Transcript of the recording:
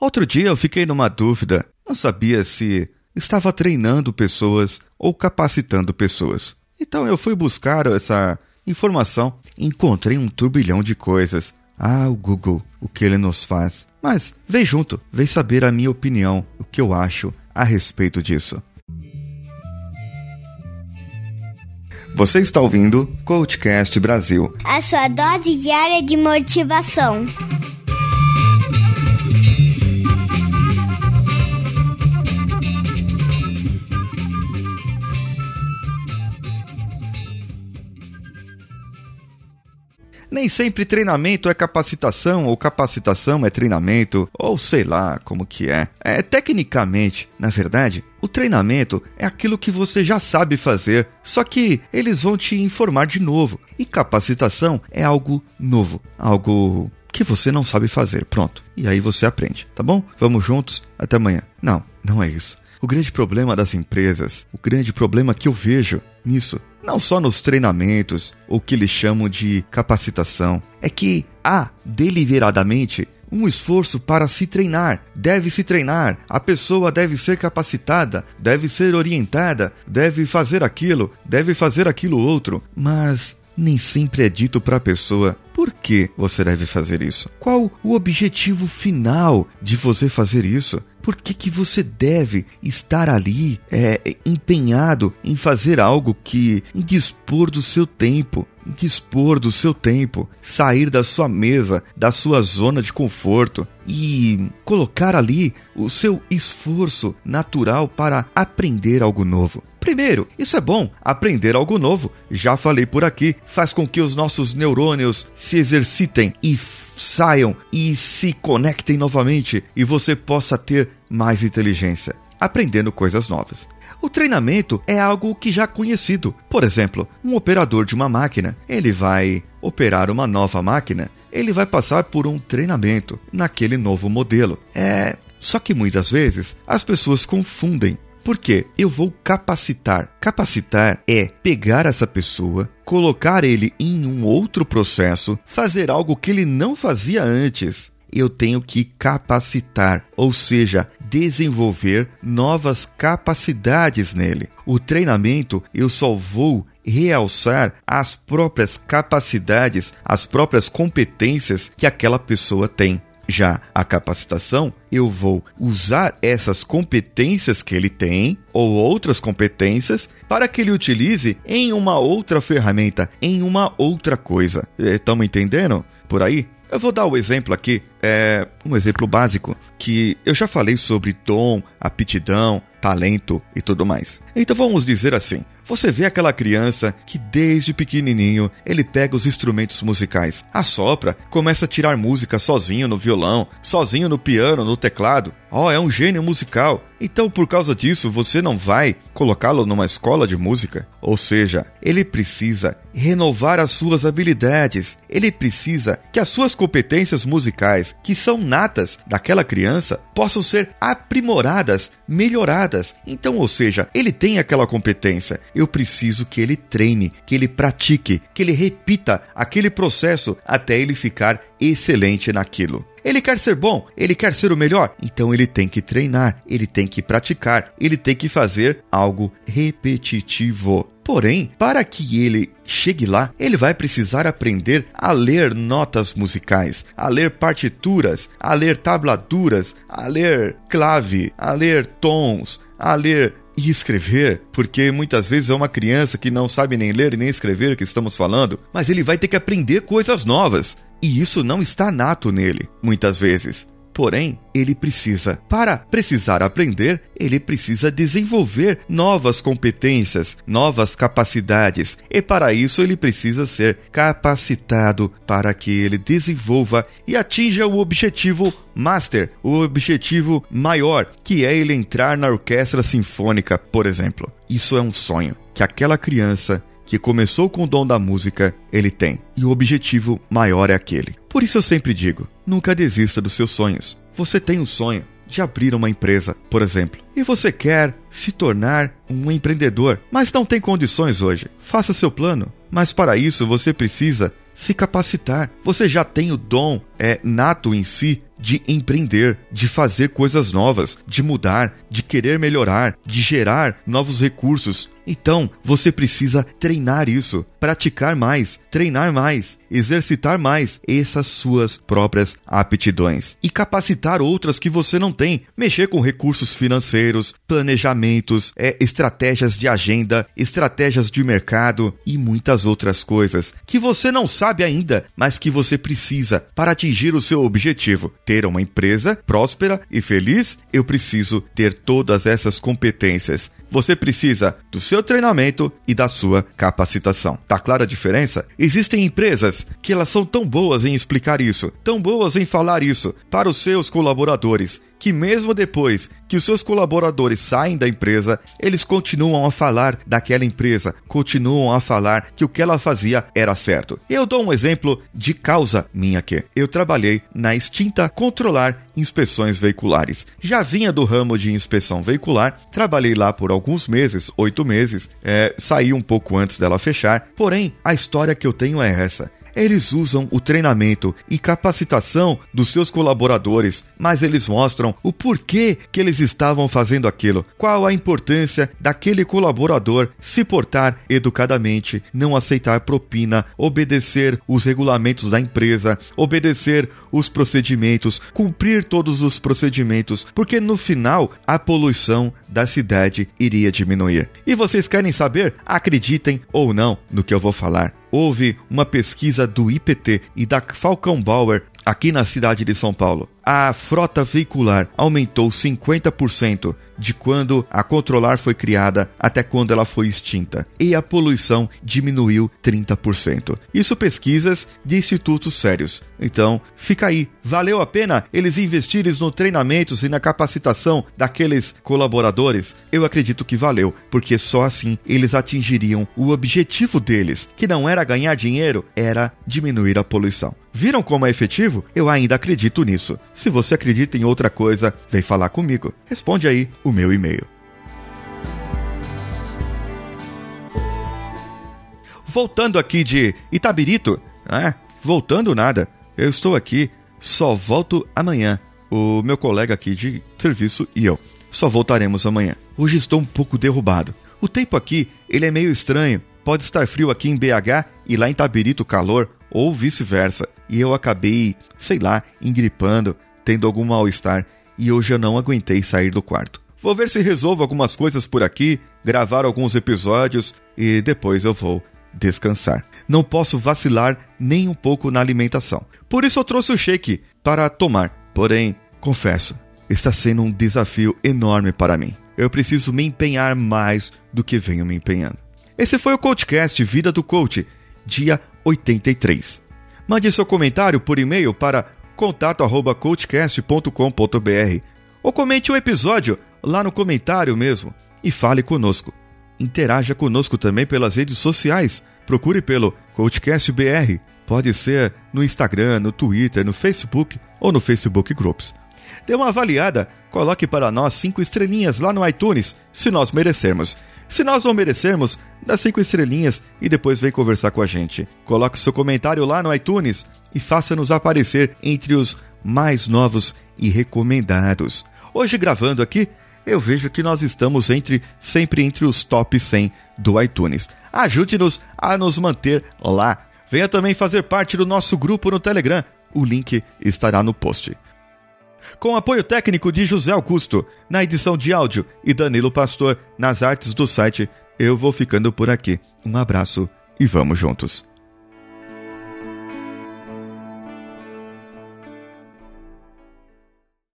Outro dia eu fiquei numa dúvida. Não sabia se estava treinando pessoas ou capacitando pessoas. Então eu fui buscar essa informação encontrei um turbilhão de coisas. Ah, o Google, o que ele nos faz. Mas vem junto, vem saber a minha opinião, o que eu acho a respeito disso. Você está ouvindo Coachcast Brasil. A sua dose diária de motivação. Nem sempre treinamento é capacitação, ou capacitação é treinamento, ou sei lá como que é. É tecnicamente, na verdade, o treinamento é aquilo que você já sabe fazer, só que eles vão te informar de novo. E capacitação é algo novo, algo que você não sabe fazer. Pronto. E aí você aprende, tá bom? Vamos juntos? Até amanhã. Não, não é isso. O grande problema das empresas, o grande problema que eu vejo nisso não só nos treinamentos, ou que eles chamam de capacitação, é que há deliberadamente um esforço para se treinar. Deve se treinar, a pessoa deve ser capacitada, deve ser orientada, deve fazer aquilo, deve fazer aquilo outro, mas nem sempre é dito para a pessoa por que você deve fazer isso. Qual o objetivo final de você fazer isso? Por que, que você deve estar ali é, empenhado em fazer algo que em dispor do seu tempo? Dispor do seu tempo, sair da sua mesa, da sua zona de conforto e colocar ali o seu esforço natural para aprender algo novo. Primeiro, isso é bom, aprender algo novo, já falei por aqui, faz com que os nossos neurônios se exercitem e saiam e se conectem novamente e você possa ter mais inteligência, aprendendo coisas novas. O treinamento é algo que já conhecido. Por exemplo, um operador de uma máquina, ele vai operar uma nova máquina, ele vai passar por um treinamento naquele novo modelo. É, só que muitas vezes as pessoas confundem porque eu vou capacitar. Capacitar é pegar essa pessoa, colocar ele em um outro processo, fazer algo que ele não fazia antes. Eu tenho que capacitar, ou seja, desenvolver novas capacidades nele. O treinamento eu só vou realçar as próprias capacidades, as próprias competências que aquela pessoa tem. Já a capacitação, eu vou usar essas competências que ele tem ou outras competências para que ele utilize em uma outra ferramenta, em uma outra coisa. Estamos entendendo? Por aí? Eu vou dar o um exemplo aqui, é um exemplo básico que eu já falei sobre dom, aptidão, talento e tudo mais. Então vamos dizer assim: você vê aquela criança que desde pequenininho ele pega os instrumentos musicais, assopra, começa a tirar música sozinho no violão, sozinho no piano, no teclado. Oh, é um gênio musical. Então, por causa disso, você não vai colocá-lo numa escola de música? Ou seja, ele precisa renovar as suas habilidades. Ele precisa que as suas competências musicais, que são natas daquela criança, possam ser aprimoradas, melhoradas. Então, ou seja, ele tem aquela competência. Eu preciso que ele treine, que ele pratique, que ele repita aquele processo até ele ficar excelente naquilo. Ele quer ser bom, ele quer ser o melhor, então ele tem que treinar, ele tem que praticar, ele tem que fazer algo repetitivo. Porém, para que ele chegue lá, ele vai precisar aprender a ler notas musicais, a ler partituras, a ler tabladuras, a ler clave, a ler tons, a ler e escrever, porque muitas vezes é uma criança que não sabe nem ler nem escrever que estamos falando, mas ele vai ter que aprender coisas novas. E isso não está nato nele, muitas vezes. Porém, ele precisa. Para precisar aprender, ele precisa desenvolver novas competências, novas capacidades, e para isso ele precisa ser capacitado para que ele desenvolva e atinja o objetivo master, o objetivo maior, que é ele entrar na orquestra sinfônica, por exemplo. Isso é um sonho que aquela criança que começou com o dom da música, ele tem. E o objetivo maior é aquele. Por isso eu sempre digo: nunca desista dos seus sonhos. Você tem um sonho de abrir uma empresa, por exemplo, e você quer se tornar um empreendedor, mas não tem condições hoje. Faça seu plano, mas para isso você precisa se capacitar. Você já tem o dom é nato em si de empreender, de fazer coisas novas, de mudar, de querer melhorar, de gerar novos recursos. Então, você precisa treinar isso, praticar mais, treinar mais, exercitar mais essas suas próprias aptidões e capacitar outras que você não tem, mexer com recursos financeiros, planejamentos, é, estratégias de agenda, estratégias de mercado e muitas outras coisas que você não sabe ainda, mas que você precisa para atingir o seu objetivo. Ter uma empresa próspera e feliz, eu preciso ter todas essas competências. Você precisa do seu treinamento e da sua capacitação. Tá clara a diferença? Existem empresas que elas são tão boas em explicar isso, tão boas em falar isso para os seus colaboradores, que mesmo depois que os seus colaboradores saem da empresa, eles continuam a falar daquela empresa, continuam a falar que o que ela fazia era certo. Eu dou um exemplo de causa minha aqui. Eu trabalhei na extinta Controlar Inspeções Veiculares. Já vinha do ramo de inspeção veicular, trabalhei lá por alguns meses, oito meses, é, saí um pouco antes dela fechar. Porém, a história que eu tenho é essa. Eles usam o treinamento e capacitação dos seus colaboradores, mas eles mostram o porquê que eles estavam fazendo aquilo, qual a importância daquele colaborador se portar educadamente, não aceitar propina, obedecer os regulamentos da empresa, obedecer os procedimentos, cumprir todos os procedimentos, porque no final a poluição da cidade iria diminuir. E vocês querem saber? Acreditem ou não no que eu vou falar houve uma pesquisa do IPT e da Falcão Bauer aqui na cidade de São Paulo. A frota veicular aumentou 50% de quando a Controlar foi criada até quando ela foi extinta, e a poluição diminuiu 30%. Isso pesquisas de institutos sérios. Então, fica aí. Valeu a pena eles investirem no treinamentos e na capacitação daqueles colaboradores? Eu acredito que valeu, porque só assim eles atingiriam o objetivo deles, que não era ganhar dinheiro, era diminuir a poluição. Viram como é efetivo? Eu ainda acredito nisso. Se você acredita em outra coisa, vem falar comigo. Responde aí o meu e-mail. Voltando aqui de Itabirito, ah, voltando nada. Eu estou aqui, só volto amanhã. O meu colega aqui de serviço e eu. Só voltaremos amanhã. Hoje estou um pouco derrubado. O tempo aqui, ele é meio estranho. Pode estar frio aqui em BH e lá em Tabirito calor, ou vice-versa. E eu acabei, sei lá, engripando, tendo algum mal-estar, e hoje eu não aguentei sair do quarto. Vou ver se resolvo algumas coisas por aqui, gravar alguns episódios e depois eu vou descansar. Não posso vacilar nem um pouco na alimentação. Por isso eu trouxe o shake para tomar. Porém, confesso, está sendo um desafio enorme para mim. Eu preciso me empenhar mais do que venho me empenhando. Esse foi o Coachcast Vida do Coach, dia 83. Mande seu comentário por e-mail para contato@coachcast.com.br ou comente o episódio lá no comentário mesmo e fale conosco. Interaja conosco também pelas redes sociais. Procure pelo Coachcast BR. Pode ser no Instagram, no Twitter, no Facebook ou no Facebook Groups. Dê uma avaliada, coloque para nós cinco estrelinhas lá no iTunes, se nós merecermos. Se nós não merecermos, dá cinco estrelinhas e depois vem conversar com a gente. Coloque seu comentário lá no iTunes e faça-nos aparecer entre os mais novos e recomendados. Hoje gravando aqui, eu vejo que nós estamos entre sempre entre os top 100 do iTunes. Ajude-nos a nos manter lá. Venha também fazer parte do nosso grupo no Telegram. O link estará no post. Com apoio técnico de José Augusto, na edição de áudio, e Danilo Pastor, nas artes do site, eu vou ficando por aqui. Um abraço e vamos juntos.